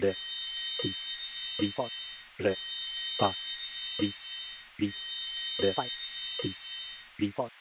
re ti di re pa di di re ti di